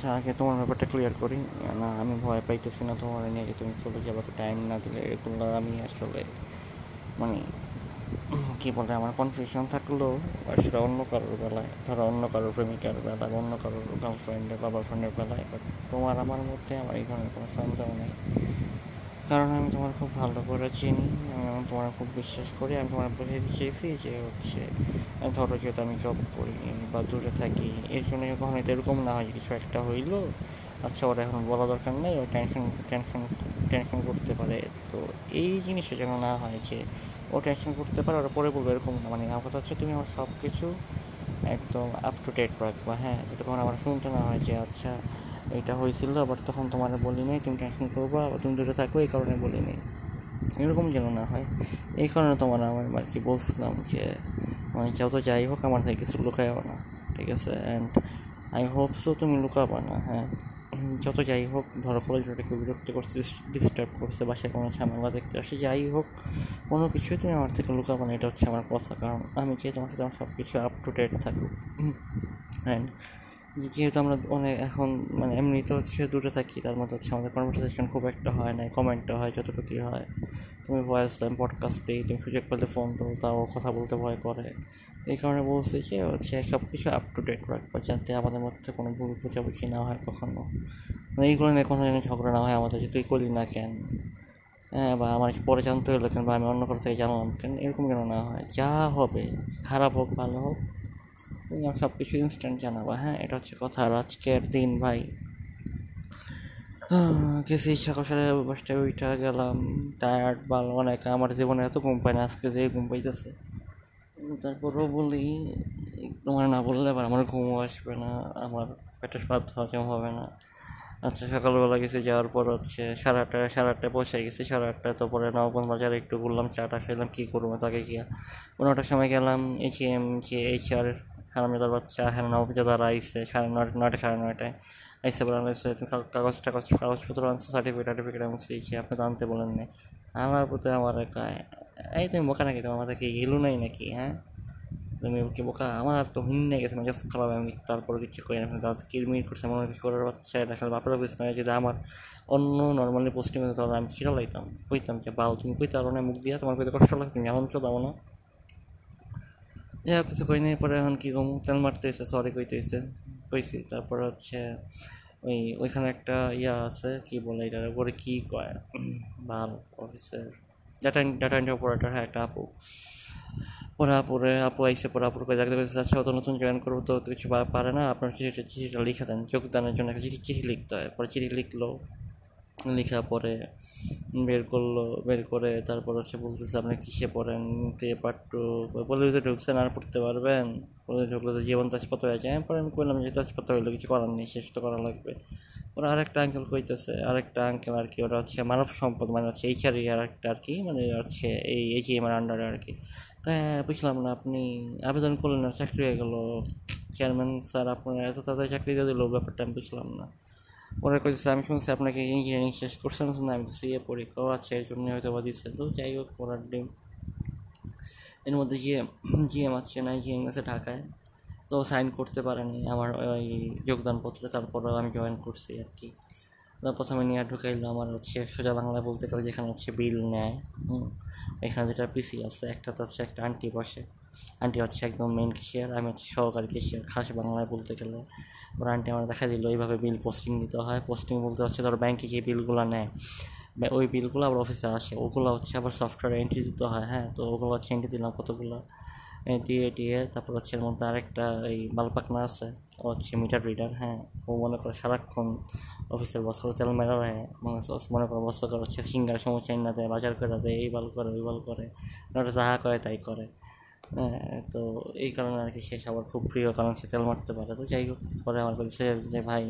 আচ্ছা আগে তোমার ব্যাপারটা ক্লিয়ার করি। না, আমি ভয় পাইতেছি না তোমার নিয়ে যে তুমি চলে যাব তো টাইম না দিলে তোমরা আমি আসলে মানে কী বলে, আমার কনফিউশন থাকলেও আর সেটা অন্য কারোর বেলায়, ধরো অন্য কারোর প্রেমিকার বেলায় অন্য কারোর গার্লফ্রেন্ডের বা ফ্রেন্ডের বেলায়। বাট তোমার আমার মধ্যে আমার এই ধরনের কোনো সন্দেহ নেই। কারণ আমি তোমার খুব ভালো করে চিনি, আমি তোমার খুব বিশ্বাস করি, আমি তোমার বুঝে দিয়েছি যে হচ্ছে, ধরো যেহেতু আমি জব করি বা দূরে থাকি, এর জন্য কখনো এরকম না হয় কিছু একটা হইল। আচ্ছা ওরা এখন বলা দরকার নেই, ও টেনশন টেনশন টেনশন করতে পারে। তো এই জিনিসটা যেন না হয় যে ও টেনশন করতে পারে, ওরা পরে বলবে এরকম না। মানে আমার কথা হচ্ছে তুমি আমার সব কিছু একদম আপ টু ডেট রাখবা। হ্যাঁ তখন আমার শুনতে না হয় যে আচ্ছা এটা হয়েছিল, আবার তখন তোমার বলি নাই, তুমি টেনশন করবা তুমি দূরে থাকো, এই কারণে বলি নাই। এরকম যেন না হয়। এই কারণে তোমার আমার আর কি বলছিলাম যে মানে যত যাই হোক, আমার থেকে কিছু লুকায়ও না, ঠিক আছে? অ্যান্ড আই হোপ সো তুমি লুকাবা না হ্যাঁ? যত যাই হোক, ধরো কলেজটা কেউ বিরক্ত করছে ডিস্টার্ব করছে, বাসায় কোনো ঝামেলা দেখতে আসে, যাই হোক, কোনো কিছুই তুমি আমার থেকে লুকাবো না, এটা হচ্ছে আমার কথা, কারণ আমি চাই তোমার সাথে আমার সব কিছু আপ টু ডেট থাকুক। অ্যান্ড যেহেতু আমরা অনেক এখন মানে এমনিতে হচ্ছে দূরে থাকি, তার মধ্যে হচ্ছে আমাদের কনভারসেশন খুব একটা হয় না কমেন্টটা হয় যতটুকুই হয়। তুমি ভয়েস টাইম পডকাস্ট দিই তুমি সুযোগ পেলে ফোন তো তাও কথা বলতে ভয় করে। এই কারণে বলছি যে হচ্ছে সব কিছু আপ টু ডেট রাখব, যাতে আমাদের মধ্যে কোনো ভুল বোঝাবুঝি না হয় কখনো। মানে এইগুলো নিয়ে কোনো যেন ঝগড়া না হয় আমাদের, যে তুই করলি না কেন? হ্যাঁ বা আমার পরে জানতে হলো কেন, বা আমি অন্য কোথাও থেকে জানলাম কেন, এরকম কেন না হয়। যা হবে, খারাপ হোক, ভালো হোক সব কিছু ইনস্ট্যান্ট জানাব হ্যাঁ? এটা হচ্ছে কথা। আর আজকের দিন, ভাই? গেছি সকাল সকালে বাসটায় উঠা গেলাম। টায়ার্ড বা অনেক আমার জীবনে এত ঘুম পায় না আজকে যে ঘুম পাইতেছে। তারপরেও বলি তোমার না বললে আবার আমার ঘুমও আসবে না, আমার পেটের স্বাদ হজম হবে না। আচ্ছা সকালবেলা গেছি, যাওয়ার পর হচ্ছে সাড়ে আটটা সাড়ে আটটায় পৌঁছে গেছি। সাড়ে আটটায় তো পরে নবগঞ্জ বাজারে একটু ঘুরলাম, চাটা খেলাম, কী করব, তাকে গিয়া। পনেরোটার সময় গেলাম এইচ এম যে এইচ আর হারামজাদার বাচ্চা হ্যাঁ নবজাদার আইসে সাড়ে নয়টা নয়টা, সাড়ে নয়টায়। আইসে বলে আনছে কাগজ টাগজ কাগজপত্র আনছে সার্টিফিকেট টার্টিফিকেট আমি বলছি আপনি তো আনতে বলেন না আমার প্রতি আমার এই তুমি বোকা নাকি? তোমার মাথা কি গেলু নাই নাকি হ্যাঁ? তুমি কি বোকা? আমার তো হুন্নে গেছে, আমি জাস্ট খারাপ, আমি তারপরে কিছু করি না তাদের কিরমির করছে মনে কিছু করার বাচ্চা, এটা খেলে বাপের অফিস নয়, যদি আমার অন্য নর্মালি পোস্টিং হতো, তাহলে আমি ছিড়া লাইতাম কইতাম যে, বাল, তুমি কইতে পারো না, মুখ দিয়া, তোমার কইতে কষ্ট লাগে তুমি এমন চো দাও না। যাই কিছু কই নাই পরে এখন কি কম তেল মারতে এসে সরি কইতে এসে কইছি তারপর হচ্ছে ওই ওইখানে একটা ইয়া আছে কি বলে এটার উপরে কী কয় ভালো অফিসের ডাটা ডাটা এন্ট্রি অপারেটর হ্যাঁ একটা আপু পরে আপুরে আপু আইসে পরে আপুর কাছে দেখতে পেয়েছে আচ্ছা ও তো নতুন জয়েন করব তো কিছু পারে না আপনার চিঠিটা চিঠিটা লিখে দেন যোগদানের জন্য একটা চিঠি চিঠি লিখতে হয় পরে চিঠি লিখলো লেখা পরে বের করল, বের করে তারপর হচ্ছে বলতেছে, আপনি কিসে পড়েন? তে পাট্টু বলে তো ঢুকছেন, আর পড়তে পারবেন। বলে ঢুকলো তো জীবন তাজপাত হয়ে যায় পরে আমি কইলাম যে তাজপাত হইল, কিছু করার নেই, শেষ তো করা লাগবে। ওরা আরেকটা আঙ্কেল কইতেছে, আরেকটা আঙ্কেল আর কি, ওরা হচ্ছে মানব সম্পদ মানে হচ্ছে এইচআরই আর একটা আর কি মানে হচ্ছে এই এজিএমের আন্ডারে আর কি। হ্যাঁ বুঝলাম না, আপনি আবেদন করলেন না চাকরি হয়ে গেলো। চেয়ারম্যান স্যার আপনার এত তাড়াতাড়ি চাকরি দিয়ে দিল, ব্যাপারটা আমি বুঝলাম না। ওরা কইছে আমি শুনছি আপনাকে ইঞ্জিনিয়ারিং শেষ করছেন না, আমি সিএ পরীক্ষাও আছে, এই জন্য হয়তো বা দিচ্ছে তো যাই হোক, পড়ার ডিম এর মধ্যে জিএম জিএম আছে না জিএম আছে ঢাকায়। তো সাইন করতে পারেনি, আমার ওই যোগদানপত্রে, তারপরেও আমি জয়েন করছি আর কি। প্রথমে নিয়ে ঢুকাইলো আমার হচ্ছে সোজা বাংলা বলতে গেলে যেখানে হচ্ছে বিল নেয় এখানে যেটা পিসি আছে, একটা তো হচ্ছে একটা আন্টি বসে। আন্টি হচ্ছে একদম মেন কেশিয়ার আমি হচ্ছে সহকারী কেশিয়ার খাস বাংলায় বলতে গেলে। ওরা আন্টি আমার দেখা দিল, এইভাবে বিল পোস্টিং দিতে হয়। পোস্টিং বলতে হচ্ছে, ধরো ব্যাংকে যে বিলগুলো নেয়। ওই বিলগুলো আবার অফিসে আসে। ওগুলো হচ্ছে আবার সফটওয়্যার এন্ট্রি দিতে হয় হ্যাঁ? তো ওগুলো হচ্ছে এন্ট্রি দিলাম কতগুলো? দিয়ে দিয়ে তারপর হচ্ছে এর মধ্যে আরেকটা এই বালপাকনা আছে। ও হচ্ছে মিটার রিডার হ্যাঁ? ও মনে করে সারাক্ষণ অফিসের বস করে তেল মেরা হয়। মনে করে বস করে হচ্ছে সিঙ্গার সময় চাই না দেয়, বাজার করে দেয়, এই বাল করে, ওই বাল করে। ওটা যাহা করে তাই করে। তো এই কারণে আর কি সে সবার খুব প্রিয়, কারণ সে তেল মারতে পারে। তো যাই হোক, পরে আমার বলছে যে ভাই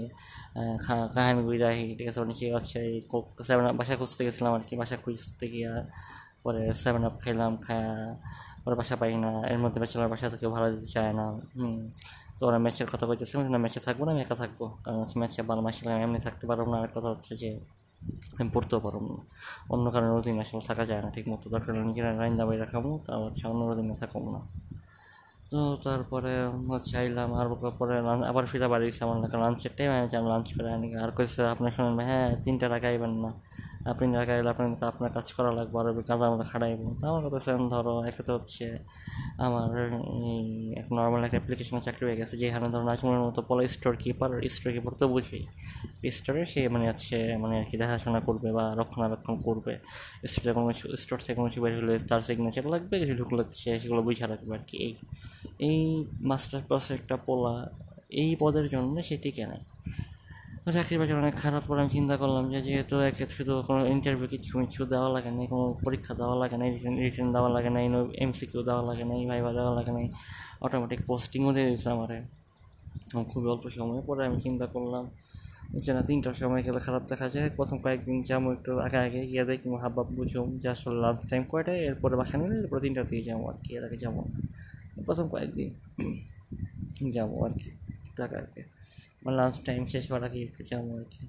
কাহানি বিদায় ঠিক আছে নিচে হচ্ছে সেভেন আপ বাসা খুঁজতে গেছিলাম আর কি, বাসা খুঁজতে গিয়ে পরে সেভেন আপ খেলাম খায়া ওরা বাসা পাই না, এর মধ্যে ব্যাচেলার বাসা থেকে ভালো দিতে চায় না তো ওরা ম্যাচের কথা বলতেছে না ম্যাচে থাকব না? আমি একা থাকব, কারণ ম্যাচে ভালো ম্যাচ এমনি থাকতে পারব না। আর কথা হচ্ছে যে আমি পড়তেও পারব না। অন্য কারণে অধীনে আসলে থাকা যায় না ঠিক মতো দরকার নিজেরা লাইন দাবাই রাখাবো তা হচ্ছে অন্য রোদিনে থাকব না। তো তারপরে হচ্ছে আইলাম, আর পরে আবার ফিরে বাড়ি গেছে আমার লাঞ্চের টাইম আমি লাঞ্চ করে আনি, আর কইছে আপনার শুনেন হ্যাঁ তিনটা টাকা আইবেন না। আপনি টাকা এলে আপনার আপনার কাজ করা লাগবে, আর কাজ আমাদের খাড়াইব আমার কথা সেন ধরো একে তো হচ্ছে, আমার এক নর্মাল একটা অ্যাপ্লিকেশনে চাকরি হয়ে গেছে, যেখানে ধরো নাজমুলের মতো পলা স্টোর কিপার স্টোর কিপার তো বুঝি স্টোরে সে মানে হচ্ছে মানে আর কি দেখাশোনা করবে বা রক্ষণাবেক্ষণ করবে। স্টোরে কোনো কিছু স্টোর থেকে কোনো কিছু বের হলে তার সিগনেচার লাগবে কিছু ঢুকলে সে সেগুলো বুঝে রাখবে আর কি। এই এই মাস্টার ক্লাসের একটা পোলা, এই পদের জন্য সেটি টিকে নেয় চাকরি বাজার অনেক খারাপ পরে আমি চিন্তা করলাম যে যেহেতু একে শুধু কোনো ইন্টারভিউ কিছু কিছু দেওয়া লাগে নাই, কোনো পরীক্ষা দেওয়া লাগে নাই রিটার্ন দেওয়া লাগে নাই এমসিকিউ দেওয়া লাগে নাই ভাইবা দেওয়া লাগে নাই অটোমেটিক পোস্টিংও দিয়ে দিয়েছে আমার। খুবই অল্প সময় পরে আমি চিন্তা করলাম যে না, তিনটার সময় গেলে খারাপ দেখা যায়, প্রথম কয়েকদিন যাব একটু আগে আগে গিয়ে দেখি হাব ভাব বুঝুম যে আসলে লাঞ্চ টাইম কয়টায়, এরপরে বাসা নিলে এরপরে তিনটার দিকে যাব আর কি, এর আগে যাব প্রথম কয়েকদিন যাব আর কি টাকা আর কি মানে লাঞ্চ টাইম শেষ হওয়ার আগে একটু যাব আর কি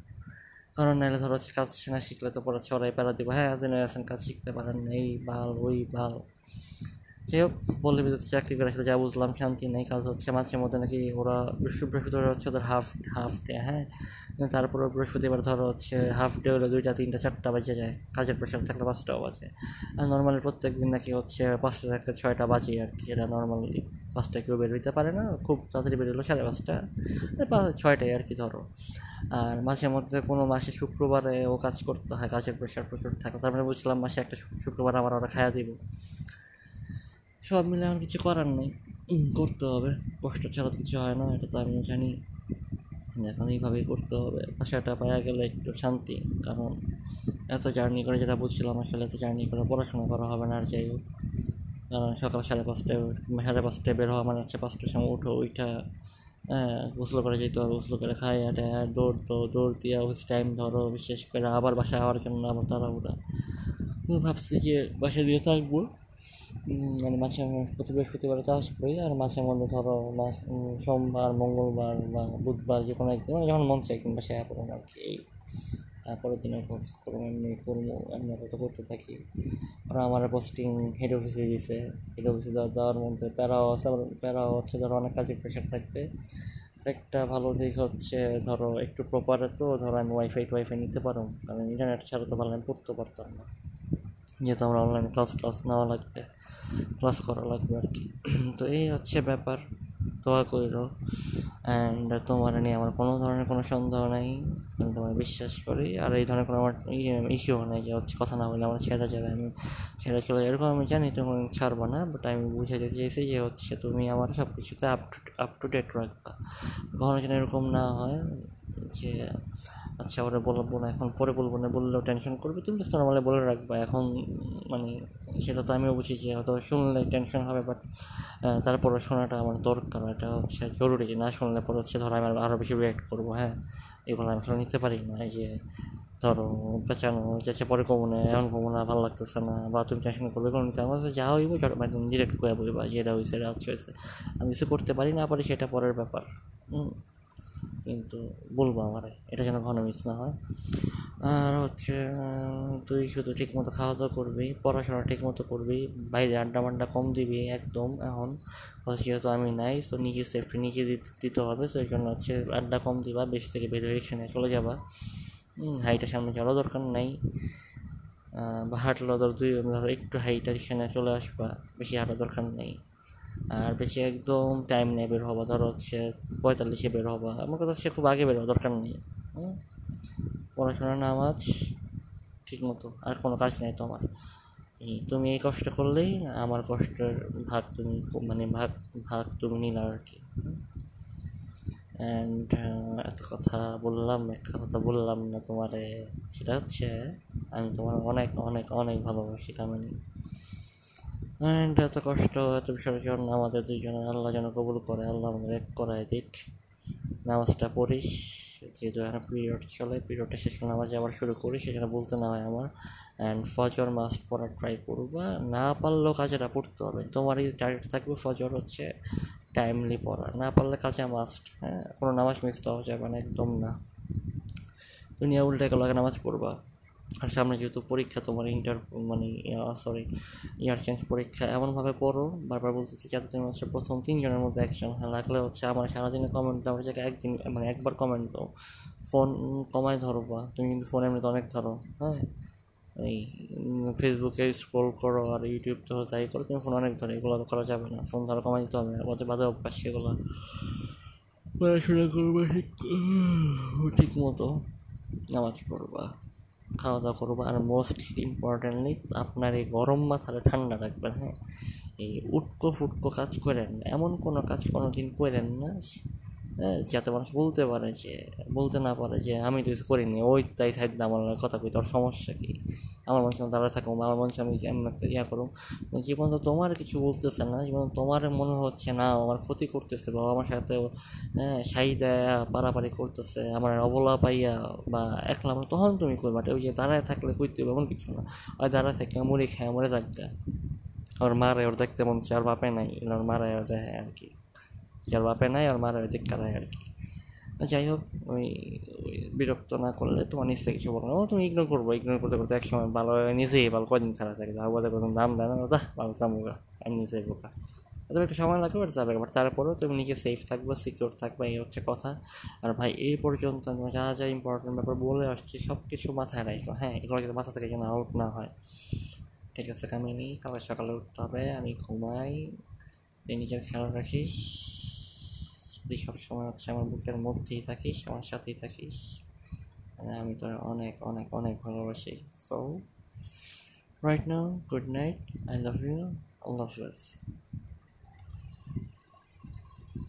কারণ নাহলে ধরো কাজ না, শিখলে তো পরে ছড়াই পেরা দিব। হ্যাঁ দিনে আছেন, কাজ শিখতে পারেন এই ভালো, ওই ভালো। যাই হোক, বললে ভিতরে চাকরি করে আসলে যা বুঝলাম, শান্তি নেই, কাজ হচ্ছে মাঝে মধ্যে নাকি ওরা বৃহস্পতিবার হচ্ছে ওদের হাফ হাফ ডে হ্যাঁ? তারপরে বৃহস্পতিবার ধরো হচ্ছে হাফ ডে হলে দুইটা, তিনটা, চারটা বাজে যায়। কাজের প্রেশার থাকলে পাঁচটাও বাজে। আর নর্মালি প্রত্যেক দিন নাকি হচ্ছে পাঁচটা থেকে ছয়টা বাজে আর কি এটা নর্মালি পাঁচটা কেউ বের হইতে পারে না, খুব তাড়াতাড়ি বেরোলো সাড়ে পাঁচটা ছয়টায় আর কি ধরো। আর মাঝে মধ্যে কোনো মাসে শুক্রবারে ও কাজ করতে হয়, কাজের প্রেশার প্রচুর থাকে তারপরে বুঝলাম মাসে একটা শুক্রবার আবার ওরা খাওয়া দিব। সব মিলে আমার কিছু করার নেই, করতে হবে, কষ্ট ছাড়া কিছু হয় না, এটা তো আমি জানি। এখন এইভাবেই করতে হবে বাসাটা পাওয়া গেলে একটু শান্তি, কারণ এত জার্নি করে যেটা বুঝছিলাম আসলে এত জার্নি করে পড়াশোনা করা হবে না, আর যাই হোক। সকাল সাড়ে পাঁচটায় সাড়ে পাঁচটায় বের হওয়া মানে হচ্ছে পাঁচটার সময় উঠো ওইটা গোসল করে যেতে হবে, গোসল করে খাই এটা দৌড় তো, দৌড় দিয়ে অফিস টাইম ধরো, বিশেষ করে আবার বাসায় আবার জন্য আবার তারা তাড়াহুড়া ভাবছি যে বাসায় দিয়ে থাকব। মানে মাঝে প্রতি বৃহস্পতিবারে তো আসবোই, আর মাঝে মধ্যে ধরো মাস সোমবার, মঙ্গলবার বা বুধবার যে কোনো একদিন মানে যখন মন চাই কিংবা সে পড়ুন আর কি এই তারপরের দিনে ফোকাস করব, এমনি করব, এমনি কত করতে থাকি। ওরা আমার পোস্টিং হেড অফিসে দিয়েছে হেড অফিসে দেওয়া দেওয়ার মধ্যে প্যারাও আছে, আবার প্যারাও হচ্ছে ধরো অনেক কাজের প্রেশার থাকবে। একটা ভালো দিক হচ্ছে ধরো একটু প্রপারে তো ধরো আমি ওয়াইফাই টোয়াইফাই নিতে পারো কারণ ইন্টারনেট ছাড়া তো ভালো আমি পড়তে পারতাম না। যেহেতু আমরা অনলাইন ক্লাস ক্লাস নেওয়া লাগবে ক্লাস করা লাগবে আর কি। তো এই হচ্ছে ব্যাপার। দোয়া করিল অ্যান্ড তোমার নিয়ে আমার কোনো ধরনের কোনো সন্দেহ নাই। আমি তোমার বিশ্বাস করি। আর এই ধরনের কোনো আমার ইস্যুও নেই যে হচ্ছে কথা না বলে আমার ছেড়ে যাবে, আমি ছেড়ে চলে এরকম আমি জানি তুমি ছাড়বো না বাট আমি বুঝে যেতে চাইছি যে হচ্ছে তুমি আমার সব কিছুতে up to up to date রাখবা। কখনো যেন এরকম না হয়। যে আচ্ছা ওরা বলব না এখন পরে বলব না, বললেও টেনশন করবে, তুমি জাস্ট নর্মালি বলে রাখবা, এখন মানে সেটা তো আমিও বুঝি যে হয়তো শুনলে টেনশন হবে বাট তারপরে শোনাটা আমার দরকার, এটা হচ্ছে জরুরি, না শুনলে পরে হচ্ছে ধরো আমি আরও বেশি রিয়াক্ট করব হ্যাঁ? এগুলো আমি আসলে নিতে পারি না যে, ধরো পেঁচানো, যাচ্ছে পরে কমো না, এখন কমো না, ভালো লাগতেছে না, বা তুমি টেনশন করবে কোনো নিতে আমার যা হইব মানে ডিরেক্ট করে বলবা যেটা হয়েছে এটা হচ্ছে আমি কিছু করতে পারি না, পারি সেটা পরের ব্যাপার কিন্তু বলব আমার এটা যেন ঘন মিস না হয়। আর হচ্ছে তুই শুধু ঠিক মতো খাওয়া দাওয়া করবি, পড়াশোনা ঠিক মতো করবি, বাইরে আড্ডা মাড্ডা কম দিবি একদম এখন। যেহেতু আমি নাই সো নিজে সেফটি নিজে দিতে হবে, সেই জন্য হচ্ছে আড্ডা কম দিবা, বেশ থেকে বের হয়ে এখানে চলে যাবা। হাইটের সামনে যাওয়ার দরকার নাই। বা হাঁটলেও ধর দুই, ধর একটু হাইটার এখানে চলে আসবা, বেশি হাঁটার দরকার নেই। আর বেশি একদম টাইম নেই বের হবা ধরো হচ্ছে পঁয়তাল্লিশে বের হবা আমার কথা হচ্ছে খুব আগে বের হওয়া দরকার নেই। পড়াশোনা, নামাজ ঠিক মতো আর কোনো কাজ নেই তোমার তুমি এই কষ্ট করলেই আমার কষ্টের ভাগ তুমি মানে ভাগ ভাগ তুমি নিলা আর কি। অ্যান্ড এত কথা বললাম, একটা কথা বললাম না তোমারে। সেটা হচ্ছে আমি তোমার অনেক অনেক অনেক ভালোবাসি, কামিনী। এত কষ্ট, এত বিষয়ের জন্য আমাদের দুইজনের আল্লাহ যেন কবুল করে, আল্লাহ আমাদের এক করায় দিক। নামাজটা পড়িস, যেহেতু এখন পিরিয়ড চলে পিরিয়ডটা শেষ নামাজে আবার শুরু করি সেখানে বলতে না হয় আমার। অ্যান্ড ফজর মাস্ট পড়ার ট্রাই করবা, না পারলেও কাজেটা পড়তে হবে। তোমারই টার্গেট থাকবে ফজর হচ্ছে টাইমলি পড়া। না পারলে কাজে মাস্ট হ্যাঁ? কোনো নামাজ মিস দেওয়া যাবে না, একদম না। দুনিয়া উল্টে গেল নামাজ পড়বা। আর সামনে যেহেতু পরীক্ষা, তোমার ইন্টার মানে সরি ইয়ার চেঞ্জ পরীক্ষা, এমনভাবে পড়ো। বারবার বলতেছি যাতে তুমি হচ্ছে প্রথম তিনজনের মধ্যে হ্যাঁ লাগলে হচ্ছে আমার সারাদিনে কমেন্ট দেওয়ার জায়গায় একদিন মানে একবার কমেন্ট দাও। ফোন কমায় ধরো বা, তুমি কিন্তু ফোন এমনিতে অনেক ধরো হ্যাঁ? এই ফেসবুকে স্ক্রোল করো আর ইউটিউব তো তাই করো, তুমি ফোন অনেক ধরো, এগুলো করা যাবে না। ফোন ধরো কমাই দিতে হবে, ওদের বাদে অভ্যাস সেগুলো। পড়াশোনা করবা, ঠিক ঠিক মতো নামাজ পড়বা। খাওয়া দাওয়া করব আর মোস্ট ইম্পর্টেন্টলি আপনার এই গরম মাথাটা ঠান্ডা রাখবেন হ্যাঁ? এই উটকো ফুটকো কাজ করেন না, এমন কোনো কাজ কোনো দিন করেন না যাতে মানুষ বলতে পারে যে, বলতে না পারে যে, আমি তো কিছু করিনি, ওই তাই থাকতে আমার কথা কই তোর সমস্যা কি? আমার মনে দাঁড়া থাকো আমার মনে আমি এমন একটা ইয়া করুম জীবন তো তোমার কিছু বলতেছে না, জীবন তোমার মনে হচ্ছে না, আমার ক্ষতি করতেছে বা আমার সাথে হ্যাঁ সাই দেয়া, পারাপারি করতেছে, আমার অবলা পাইয়া বা একলা তখন তুমি করবা, ওই যে দাঁড়ায় থাকলে কইতে এমন কিছু না। ওই দাঁড়ায় থাকলে মুড়ি খায় মরে থাকবে। ওর মারে ওর দেখতে মন চার বাপে নাই, ওর মারে ওর দেয় আর কি। যার বাপে নাই, আর মারে দেখা দেয় আর কি? যাই হোক, ওই বিরক্ত না করলে তোমার নিজ থেকে কিছু বলো না। ও, তুমি ইগনোর করব ইগনোর করতে করতে এক সময় ভালো নিজেই ভালো, কদিন খারাপ থাকে। বোধ কোনো দাম দেয় না দাদা ভালো চামুকা আমি নিজেই বোকা। তবে একটু সময় লাগবে বাট যাবে। বাট তারপরেও তুমি নিজে সেফ থাকবে সিকিউর থাকবে, এই হচ্ছে কথা। আর ভাই, এই পর্যন্ত আমি যা যা ইম্পর্টেন্ট ব্যাপার বলে আসছি সব কিছু মাথায় রাখো। হ্যাঁ এগুলো কিন্তু মাথা থেকে যেন আউট না হয়। ঠিক আছে, কামিনি, কাল সকালে উঠতে হবে, আমি ঘুমাই। নিজের খেয়াল রাখিস। তুই সবসময় হচ্ছে আমার বুকের মধ্যেই থাকিস, আমার সাথেই থাকিস। আমি তোর অনেক অনেক অনেক ভালোবাসি। So right now good night I love you আল্লাহ হাফেজ